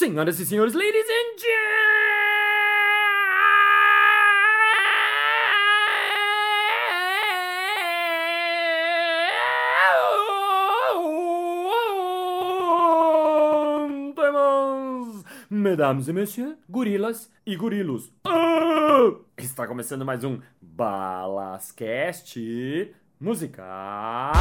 Senhoras e senhores, ladies and gentlemen, mesdames e messieurs, gorilas e gorilos. Ah! Está começando mais um Balascast Música.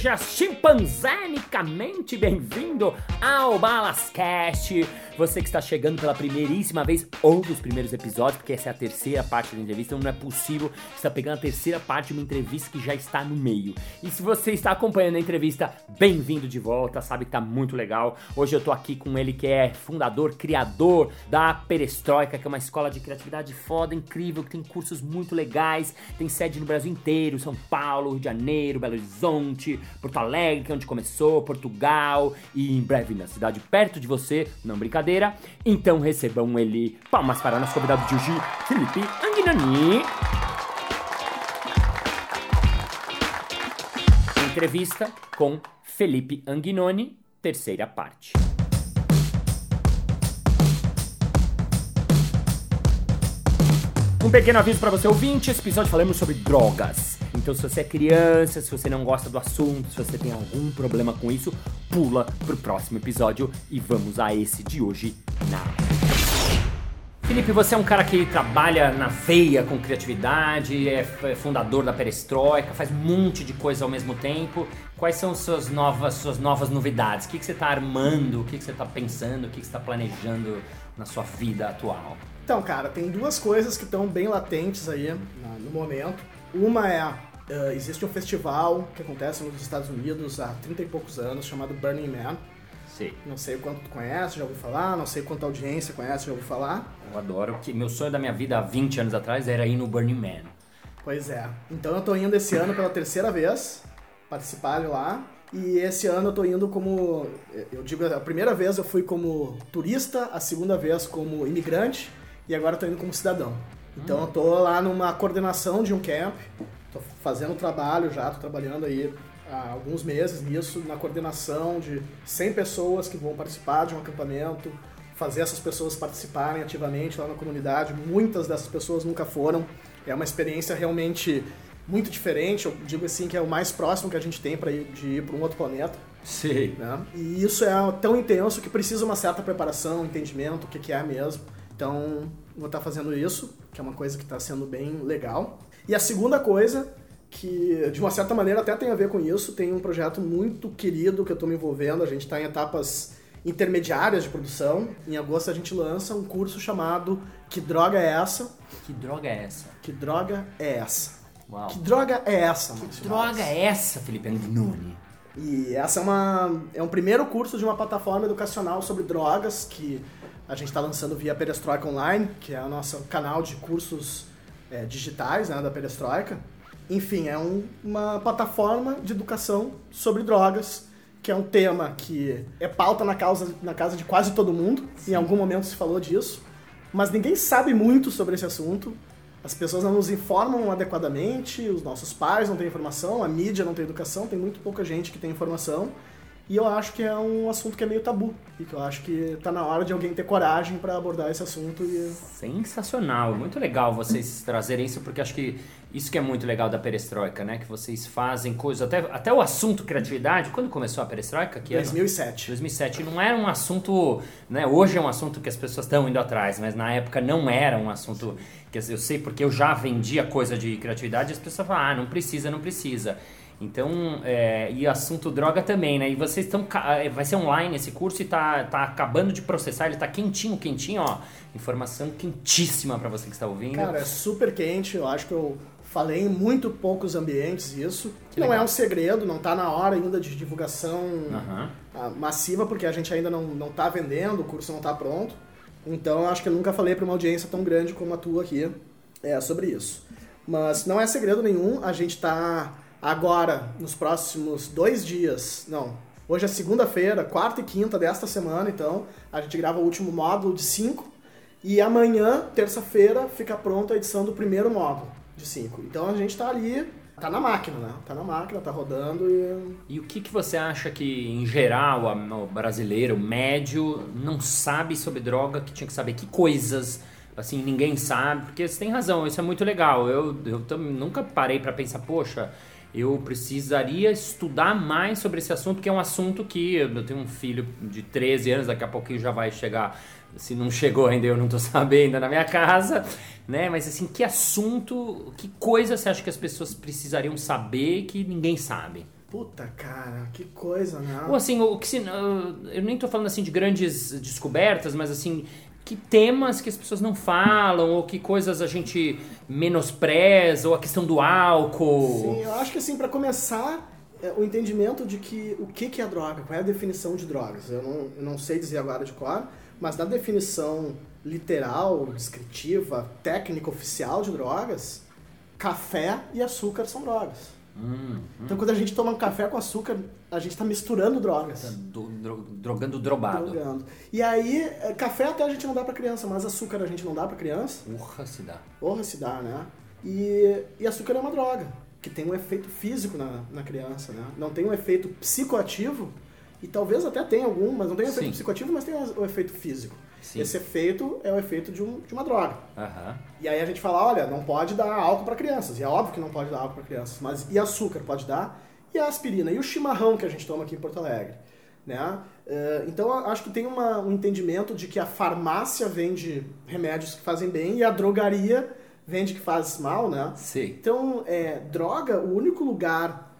Seja chimpanzanicamente bem-vindo ao Balascast. Você que está chegando pela primeiríssima vez, ou dos primeiros episódios, porque essa é a terceira parte da entrevista, então não é possível estar pegando a terceira parte de uma entrevista que já está no meio. E se você está acompanhando a entrevista, bem-vindo de volta, sabe que tá muito legal. Hoje eu tô aqui com ele que é fundador, criador da Perestroika, que é uma escola de criatividade foda, incrível, que tem cursos muito legais, tem sede no Brasil inteiro, São Paulo, Rio de Janeiro, Belo Horizonte, Porto Alegre, que é onde começou, Portugal e em breve na cidade perto de você, não brincadeira. Então recebam ele. Palmas para nosso convidado de hoje, Felipe Anguinani. Entrevista com Felipe Anguinoni, terceira parte. Um pequeno aviso para você ouvinte, esse episódio falamos sobre drogas. Então se você é criança, se você não gosta do assunto, se você tem algum problema com isso, pula pro próximo episódio e vamos a esse de hoje na Felipe, você é um cara que trabalha na veia com criatividade, é f- fundador da Perestroika, faz um monte de coisa ao mesmo tempo. Quais são suas novas, suas novas novidades? O que, que você está armando? O que, que você está pensando? O que, que você está planejando na sua vida atual? Então, cara, tem duas coisas que estão bem latentes aí na- no momento. Uma é, eh, existe um festival que acontece nos Estados Unidos há 30 e poucos anos, chamado Burning Man. Sei. Não sei o quanto tu conhece, já ouviu falar, não sei quanta audiência conhece, já ouviu falar. Eu adoro. Que meu sonho da minha vida há 20 anos atrás era ir no Burning Man. Pois é. Então eu tô indo esse ano pela terceira vez participar de lá. E esse ano eu tô indo como. Eu digo, a primeira vez eu fui como turista, a segunda vez como imigrante e agora eu tô indo como cidadão. Então eu tô lá numa coordenação de um camp, tô fazendo trabalho já, tô trabalhando aí há alguns meses nisso, na coordenação de 100 pessoas que vão participar de um acampamento, fazer essas pessoas participarem ativamente lá na comunidade. Muitas dessas pessoas nunca foram. É uma experiência realmente muito diferente. Eu digo assim que é o mais próximo que a gente tem para ir, de ir para um outro planeta. Sei. Né? E isso é tão intenso que precisa uma certa preparação, entendimento, o que, que é mesmo. Então, vou estar fazendo isso, que é uma coisa que está sendo bem legal. E a segunda coisa, que de uma certa maneira até tem a ver com isso, tem um projeto muito querido que eu estou me envolvendo. A gente está em etapas intermediárias de produção. Em agosto a gente lança um curso chamado Que Droga é Essa? Que droga é essa? Que Droga é Essa? Uau. Que droga é essa, Que Márcio droga é essa, Felipe Angnoni? E essa é uma é um primeiro curso de uma plataforma educacional sobre drogas que a gente está lançando via Perestroika Online, que é o nosso canal de cursos é, digitais né, da Perestroika. Enfim, é um- uma plataforma de educação sobre drogas, que é um tema que é pauta na, causa, na casa de quase todo mundo. Em algum momento se falou disso, mas ninguém sabe muito sobre esse assunto. As pessoas não nos informam adequadamente, os nossos pais não têm informação, a mídia não tem educação, tem muito pouca gente que tem informação. E eu acho que é um assunto que é meio tabu. E que eu acho que tá na hora de alguém ter coragem para abordar esse assunto e Sensacional, muito legal vocês trazerem isso, porque acho que isso que é muito legal da perestroika, né? Que vocês fazem coisas, até, até o assunto criatividade, quando começou a perestroika? Que ano? 2007. 2007 não era um assunto, né? Hoje é um assunto que as pessoas estão indo atrás, mas na época não era um assunto que eu sei porque eu já vendia coisa de criatividade e as pessoas falam, ah, não precisa, não precisa. Então, é, e assunto droga também, né? E vocês estão, é, vai ser online esse curso e tá, tá acabando de processar, ele tá quentinho, quentinho, ó. Informação quentíssima para você que está ouvindo. Cara, é super quente, eu acho que eu falei em muito poucos ambientes isso. Que não legal. é um segredo, não tá na hora ainda de divulgação ah, massiva, porque a gente ainda não, não tá vendendo, o curso não tá pronto. Então eu acho que eu nunca falei para uma audiência tão grande como a tua aqui é, sobre isso. Mas não é segredo nenhum, a gente tá agora, nos próximos dois dias, não, Hoje é segunda-feira, quarta e quinta desta semana, então a gente grava o último módulo de 5 e amanhã, terça-feira, fica pronta a edição do primeiro módulo de 5. Então a gente tá ali, tá na máquina, né? Tá na máquina, tá rodando e. E o que, que você acha que, em geral, o brasileiro médio não sabe sobre droga, que tinha que saber que coisas assim, ninguém sabe, porque você tem razão, isso é muito legal. Eu, eu nunca parei para pensar, poxa, eu precisaria estudar mais sobre esse assunto, porque é um assunto que eu tenho um filho de 13 anos, daqui a pouquinho já vai chegar, se não chegou ainda, eu não estou sabendo na minha casa, né? Mas assim, que assunto, que coisa você acha que as pessoas precisariam saber que ninguém sabe? Puta, cara, que coisa, né? Ou assim, o que se, eu nem estou falando assim de grandes descobertas, mas assim, que temas que as pessoas não falam, ou que coisas a gente menospreza, ou a questão do álcool. Sim, eu acho que assim, para começar, é, o entendimento de que o que, que é droga, qual é a definição de drogas. Eu não, eu não sei dizer agora de cor, mas na definição literal, descritiva, técnica oficial de drogas, café e açúcar são drogas. Hum, então, quando a gente toma um café com açúcar, a gente está misturando drogas. Tá do, dro, drogando drobado. Drogando. E aí, é, café até a gente não dá para criança, mas açúcar a gente não dá para criança. Porra, se dá. Porra, se dá, né? E, e açúcar é uma droga, que tem um efeito físico na, na criança, né? Não tem um efeito psicoativo, e talvez até tenha algum, mas não tem um efeito Sim. psicoativo, mas tem o um efeito físico. Sim. Esse efeito é o efeito de, um, de uma droga. Uhum. E aí a gente fala, olha, não pode dar álcool para crianças. E é óbvio que não pode dar álcool para crianças. Mas e açúcar pode dar? E a aspirina? E o chimarrão que a gente toma aqui em Porto Alegre? Né? Uh, então acho que tem uma, um entendimento de que a farmácia vende remédios que fazem bem e a drogaria vende que faz mal, né? Sim. Então, é, droga, o único lugar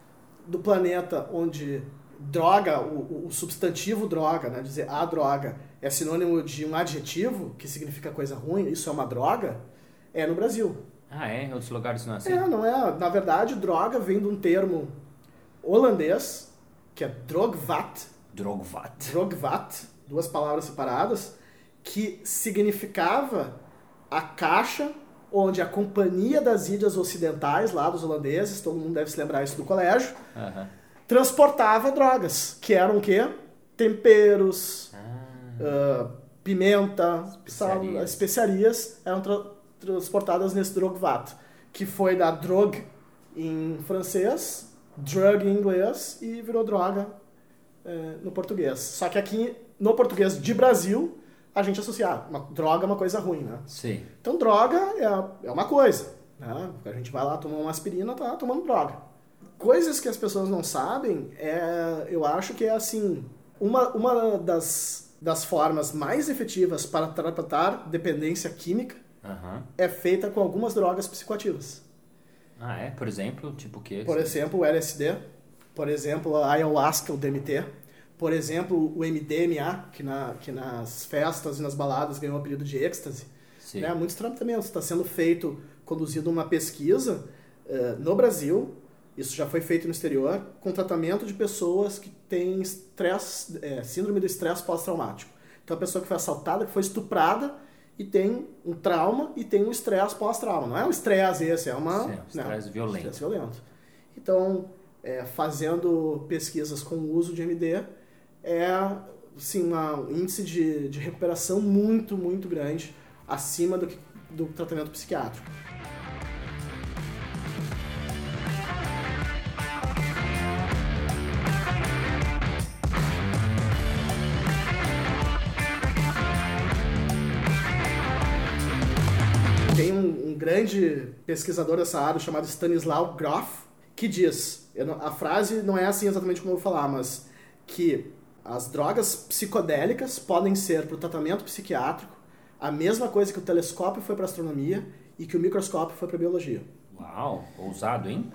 do planeta onde droga, o, o substantivo droga, né? Dizer a droga é sinônimo de um adjetivo que significa coisa ruim, isso é uma droga, é no Brasil. Ah, é? Em outros lugares não é assim? É, não é. Na verdade, droga vem de um termo holandês, que é drogvat. Drogvat. Drogvat, duas palavras separadas, que significava a caixa onde a Companhia das Ilhas Ocidentais, lá dos holandeses, todo mundo deve se lembrar isso do colégio, transportava drogas, que eram o quê? Temperos, uh, pimenta, especiarias, sal, especiarias eram tra transportadas nesse drogvat, que foi da drog em francês, drug em inglês e virou droga uh, no português. Só que aqui no português de Brasil a gente associa uma droga é uma coisa ruim, né? Sim. Então droga é, é uma coisa, né? A gente vai lá tomar uma aspirina, tá tomando droga. Coisas que as pessoas não sabem, é, eu acho que é assim, uma, uma das das formas mais efetivas para tratar dependência química uhum. é feita com algumas drogas psicoativas. Ah, é? Por exemplo, tipo o quê? Por exemplo, o LSD, por exemplo, a ayahuasca, o DMT, por exemplo, o MDMA, que, na, que nas festas e nas baladas ganhou o apelido de êxtase. Sim. Né? Muitos tratamentos. Está sendo feito, conduzido uma pesquisa uh, no Brasil isso já foi feito no exterior com tratamento de pessoas que têm estresse, é, síndrome do estresse pós-traumático. Então, a pessoa que foi assaltada, que foi estuprada e tem um trauma e tem um estresse pós-trauma. Não é um estresse esse, é uma... Sim, um estresse violento. Estresse violento. Então, é, fazendo pesquisas com o uso de MD, é assim, um índice de, de recuperação muito, muito grande acima do, do tratamento psiquiátrico. Tem um, um, grande pesquisador dessa área chamado Stanislaw Grof, que diz, não, a frase não é assim exatamente como eu vou falar, mas que as drogas psicodélicas podem ser para o tratamento psiquiátrico a mesma coisa que o telescópio foi para astronomia e que o microscópio foi para biologia. Uau, ousado, hein?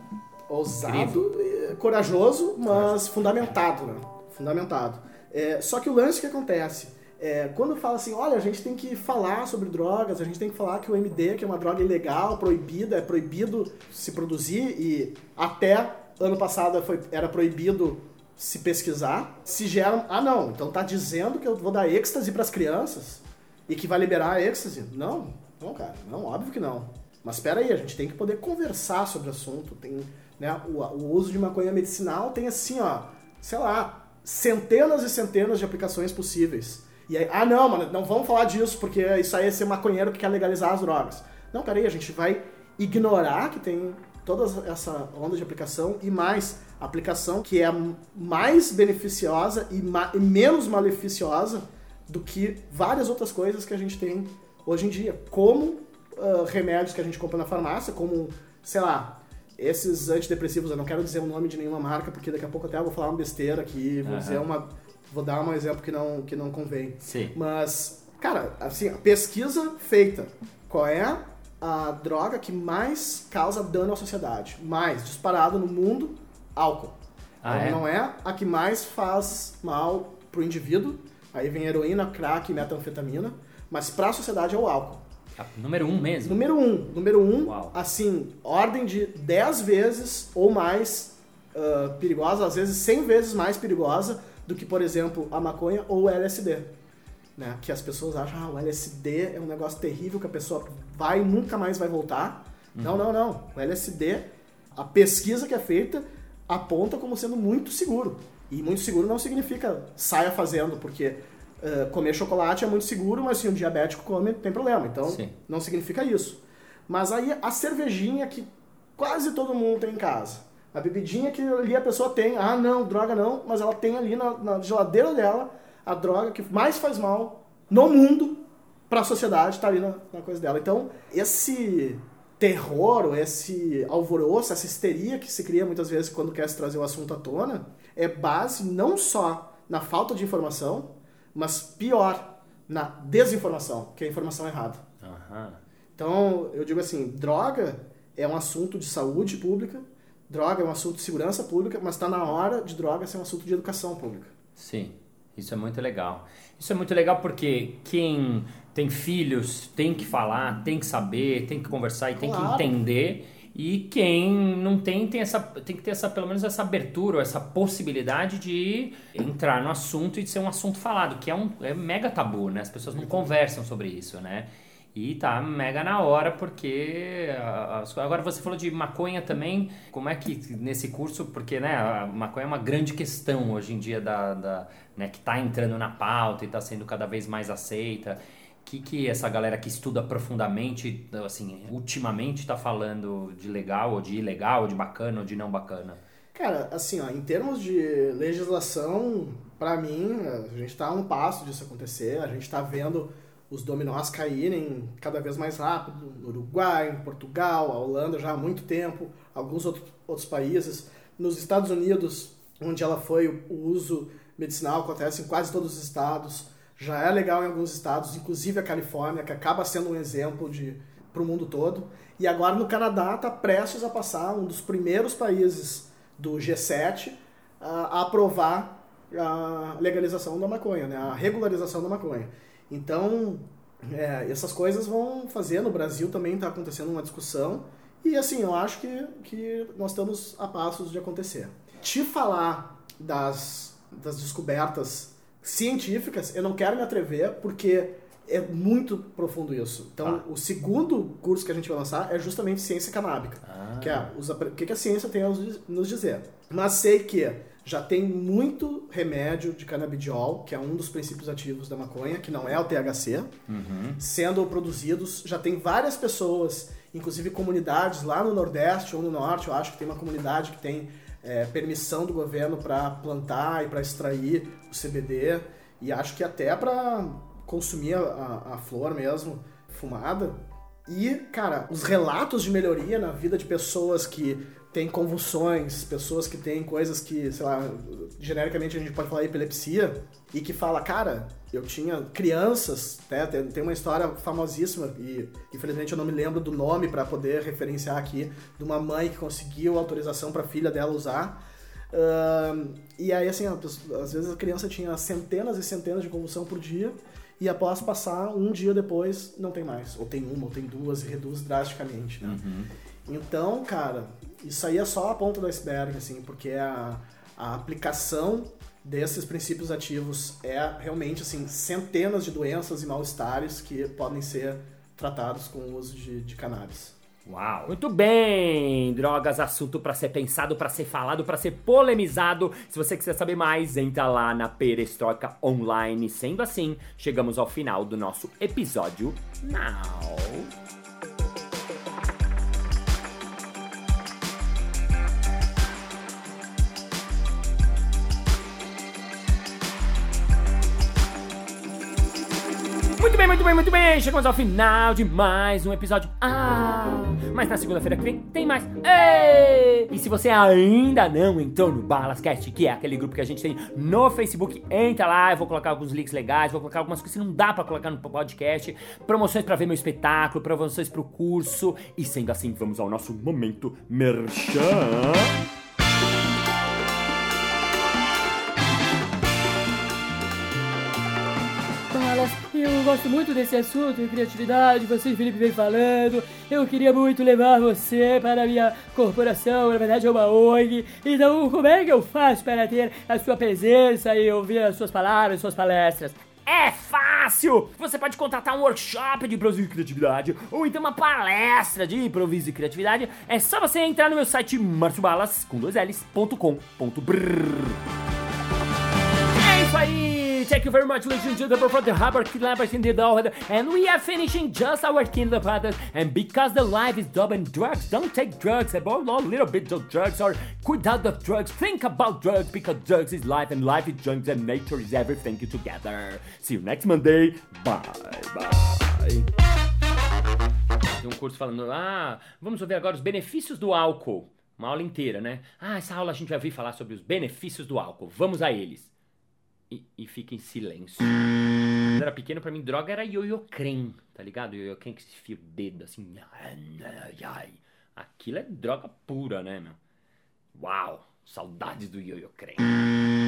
Ousado, e corajoso, mas fundamentado, né? Fundamentado. É, só que o lance que acontece é, quando fala assim, olha, a gente tem que falar sobre drogas, a gente tem que falar que o MD, que é uma droga ilegal, proibida, é proibido se produzir e até ano passado foi, era proibido se pesquisar, se geram, ah não, então tá dizendo que eu vou dar êxtase para as crianças e que vai liberar êxtase? Não, não, cara, não, óbvio que não. Mas espera aí, a gente tem que poder conversar sobre o assunto, tem, né, o, o uso de maconha medicinal tem assim, ó, sei lá, centenas e centenas de aplicações possíveis. E aí, ah não, mano, não vamos falar disso, porque isso aí é ser maconheiro que quer legalizar as drogas. Não, peraí, a gente vai ignorar que tem toda essa onda de aplicação e mais aplicação que é mais beneficiosa e, ma e menos maleficiosa do que várias outras coisas que a gente tem hoje em dia, como uh, remédios que a gente compra na farmácia, como, sei lá, esses antidepressivos, eu não quero dizer o nome de nenhuma marca, porque daqui a pouco até eu vou falar uma besteira aqui, vou uhum. dizer uma. Vou dar um exemplo que não, que não convém. Sim. Mas, cara, assim, a pesquisa feita. Qual é a droga que mais causa dano à sociedade? Mais, disparado no mundo, álcool. Ah, então, é? não é a que mais faz mal pro indivíduo. Aí vem heroína, crack metanfetamina. Mas para a sociedade é o álcool. Número um mesmo? Número um. Número um, Uau. assim, ordem de 10 vezes ou mais uh, perigosa, às vezes 100 vezes mais perigosa do que, por exemplo, a maconha ou o LSD. Né? Que as pessoas acham, ah, o LSD é um negócio terrível que a pessoa vai e nunca mais vai voltar. Uhum. Não, não, não. O LSD, a pesquisa que é feita aponta como sendo muito seguro. E muito seguro não significa saia fazendo, porque uh, comer chocolate é muito seguro, mas se um diabético come, tem problema. Então, Sim. não significa isso. Mas aí a cervejinha que quase todo mundo tem em casa. A bebidinha que ali a pessoa tem, ah não, droga não, mas ela tem ali na, na geladeira dela a droga que mais faz mal no mundo para a sociedade, tá ali na, na coisa dela. Então, esse terror, esse alvoroço, essa histeria que se cria muitas vezes quando quer se trazer o assunto à tona, é base não só na falta de informação, mas pior, na desinformação, que é a informação errada. Uhum. Então, eu digo assim, droga é um assunto de saúde pública, droga é um assunto de segurança pública, mas está na hora de droga ser um assunto de educação pública. Sim, isso é muito legal. Isso é muito legal porque quem tem filhos tem que falar, tem que saber, tem que conversar e claro. tem que entender. E quem não tem, tem, essa, tem que ter essa, pelo menos essa abertura, essa possibilidade de entrar no assunto e de ser um assunto falado, que é um é mega tabu, né? As pessoas não conversam sobre isso, né? E tá mega na hora, porque. Agora você falou de maconha também. Como é que nesse curso, porque né, a maconha é uma grande questão hoje em dia da, da né, que tá entrando na pauta e tá sendo cada vez mais aceita que, que essa galera que estuda profundamente, assim, ultimamente está falando de legal, ou de ilegal, ou de bacana, ou de não bacana? Cara, assim, ó, em termos de legislação, para mim, a gente está a um passo disso acontecer, a gente está vendo os dominós caírem cada vez mais rápido, no Uruguai, em Portugal, a Holanda já há muito tempo, alguns outros, outros países. Nos Estados Unidos, onde ela foi, o uso medicinal acontece em quase todos os estados já é legal em alguns estados, inclusive a Califórnia, que acaba sendo um exemplo de para o mundo todo. E agora no Canadá está prestes a passar um dos primeiros países do G7 a, aprovar a legalização da maconha, né? a regularização da maconha. Então, é, essas coisas vão fazer. No Brasil também está acontecendo uma discussão. E assim, eu acho que, que nós estamos a passos de acontecer. Te falar das, das descobertas científicas, eu não quero me atrever porque é muito profundo isso. Então, ah. o segundo curso que a gente vai lançar é justamente ciência canábica, ah. que é os, o que a ciência tem a nos dizer. Mas sei que já tem muito remédio de canabidiol, que é um dos princípios ativos da maconha, que não é o THC, uhum. sendo produzidos. Já tem várias pessoas, inclusive comunidades lá no Nordeste ou no Norte, eu acho que tem uma comunidade que tem é, permissão do governo para plantar e para extrair o CBD e acho que até para consumir a, a, flor mesmo fumada. E, cara, os relatos de melhoria na vida de pessoas que têm convulsões, pessoas que têm coisas que, sei lá, genericamente a gente pode falar epilepsia, e que fala, cara, eu tinha crianças, né, tem uma história famosíssima, e infelizmente eu não me lembro do nome para poder referenciar aqui, de uma mãe que conseguiu autorização para a filha dela usar. Uh, e aí, assim, às vezes a criança tinha centenas e centenas de convulsão por dia, e após passar um dia depois, não tem mais. Ou tem uma, ou tem duas, e reduz drasticamente, né? Uhum. Então, cara, isso aí é só a ponta do iceberg, assim, porque a, a aplicação desses princípios ativos é realmente assim centenas de doenças e mal-estares que podem ser tratados com o uso de, de cannabis. Uau! Muito bem! Drogas, assunto para ser pensado, para ser falado, para ser polemizado. Se você quiser saber mais, entra lá na Perestroika Online. Sendo assim, chegamos ao final do nosso episódio Now. Bem, muito bem. Chegamos ao final de mais um episódio. Ah, mas na segunda-feira que vem tem mais. Ei! E se você ainda não entrou no Balascast, que é aquele grupo que a gente tem no Facebook, entra lá. Eu vou colocar alguns links legais, vou colocar algumas coisas que não dá para colocar no podcast, promoções para ver meu espetáculo, promoções pro curso. E sendo assim, vamos ao nosso momento merchan. Gosto muito desse assunto, criatividade, você e Felipe vem falando. Eu queria muito levar você para a minha corporação, na verdade é uma ONG. Então, como é que eu faço para ter a sua presença e ouvir as suas palavras, suas palestras? É fácil! Você pode contratar um workshop de improviso e criatividade ou então uma palestra de improviso e criatividade. É só você entrar no meu site marciobalas com dois L's.com.br. É isso aí! Thank you very much, ladies and gentlemen, for the Harbor Kidnappers in the door. And we are finishing just our Kindle Brothers. And because the life is double drugs, don't take drugs. About a little bit of drugs or without of drugs. Think about drugs because drugs is life and life is drugs and nature is everything together. See you next Monday. Bye, bye. Tem um curso falando, ah, vamos ver agora os benefícios do álcool. Uma aula inteira, né? Ah, essa aula a gente vai ouvir falar sobre os benefícios do álcool. Vamos a eles e, e fica em silêncio. Quando era pequeno, pra mim, droga era ioiô creme, tá ligado? Ioiô creme que se fia o dedo assim. Aquilo é droga pura, né, meu? Uau! Saudades do ioiô creme.